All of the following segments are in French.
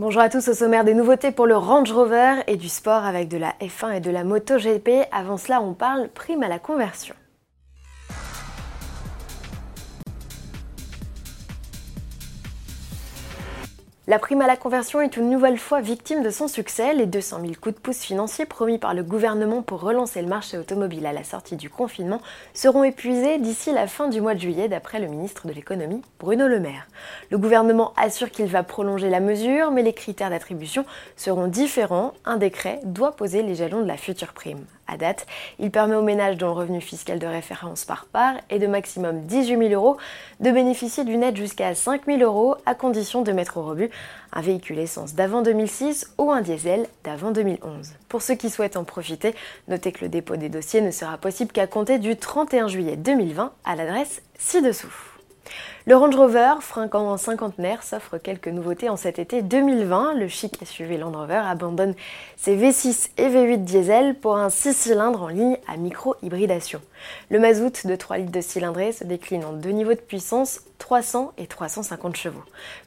Bonjour à tous au sommaire des nouveautés pour le Range Rover et du sport avec de la F1 et de la MotoGP. Avant cela, on parle prime à la conversion. La prime à la conversion est une nouvelle fois victime de son succès. Les 200 000 coups de pouce financiers promis par le gouvernement pour relancer le marché automobile à la sortie du confinement seront épuisés d'ici la fin du mois de juillet, d'après le ministre de l'économie, Bruno Le Maire. Le gouvernement assure qu'il va prolonger la mesure, mais les critères d'attribution seront différents. Un décret doit poser les jalons de la future prime. À date, il permet aux ménages dont le revenu fiscal de référence par part est de maximum 18 000 euros de bénéficier d'une aide jusqu'à 5 000 euros à condition de mettre au rebut un véhicule essence d'avant 2006 ou un diesel d'avant 2011. Pour ceux qui souhaitent en profiter, notez que le dépôt des dossiers ne sera possible qu'à compter du 31 juillet 2020 à l'adresse ci-dessous. Le Range Rover, frinquant en cinquantenaire, s'offre quelques nouveautés en cet été 2020. Le chic SUV Land Rover abandonne ses V6 et V8 diesel pour un 6 cylindres en ligne à micro-hybridation. Le mazout de 3 litres de cylindrée se décline en deux niveaux de puissance, 300 et 350 chevaux.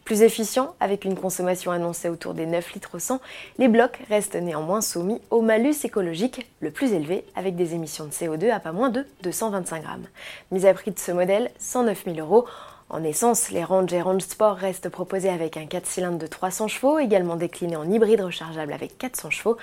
Plus efficient, avec une consommation annoncée autour des 9 litres au 100, les blocs restent néanmoins soumis au malus écologique le plus élevé, avec des émissions de CO2 à pas moins de 225 grammes. Mise à prix de ce modèle, 109 000 euros. En essence, les Range et Range Sport restent proposés avec un 4 cylindres de 300 chevaux, également décliné en hybride rechargeable avec 400 chevaux.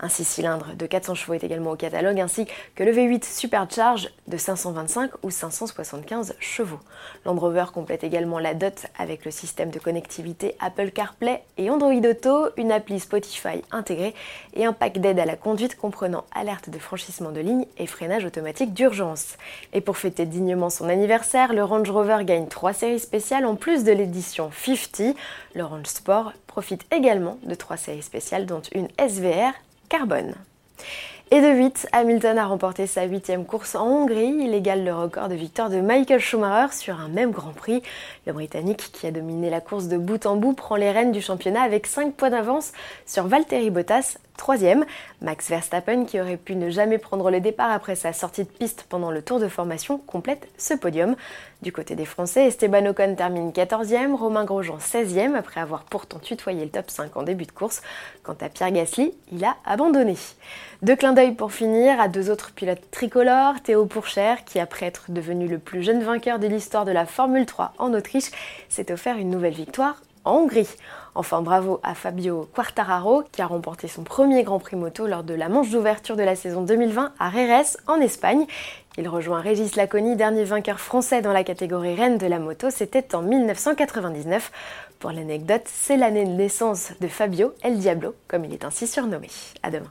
Un 6 cylindres de 400 chevaux est également au catalogue, ainsi que le V8 Supercharge de 525 ou 575 chevaux. Land Rover complète également la dot avec le système de connectivité Apple CarPlay et Android Auto, une appli Spotify intégrée et un pack d'aide à la conduite comprenant alerte de franchissement de ligne et freinage automatique d'urgence. Et pour fêter dignement son anniversaire, le Range Rover gagne 3 séries spéciales en plus de l'édition 50. Le Range Sport profite également de 3 séries spéciales dont une SVR carbone. Et de 8, Hamilton a remporté sa huitième course en Hongrie. Il égale le record de victoire de Michael Schumacher sur un même Grand Prix. Le Britannique, qui a dominé la course de bout en bout, prend les rênes du championnat avec 5 points d'avance sur Valtteri Bottas, Troisième, Max Verstappen, qui aurait pu ne jamais prendre le départ après sa sortie de piste pendant le tour de formation, complète ce podium. Du côté des Français, Esteban Ocon termine 14e, Romain Grosjean 16e, après avoir pourtant tutoyé le top 5 en début de course. Quant à Pierre Gasly, il a abandonné. Deux clins d'œil pour finir à deux autres pilotes tricolores, Théo Pourchère, qui après être devenu le plus jeune vainqueur de l'histoire de la Formule 3 en Autriche, s'est offert une nouvelle victoire en Hongrie. Enfin, bravo à Fabio Quartararo qui a remporté son premier Grand Prix moto lors de la manche d'ouverture de la saison 2020 à Reres en Espagne. Il rejoint Régis Laconi, dernier vainqueur français dans la catégorie reine de la moto, c'était en 1999. Pour l'anecdote, c'est l'année de naissance de Fabio El Diablo, comme il est ainsi surnommé. À demain.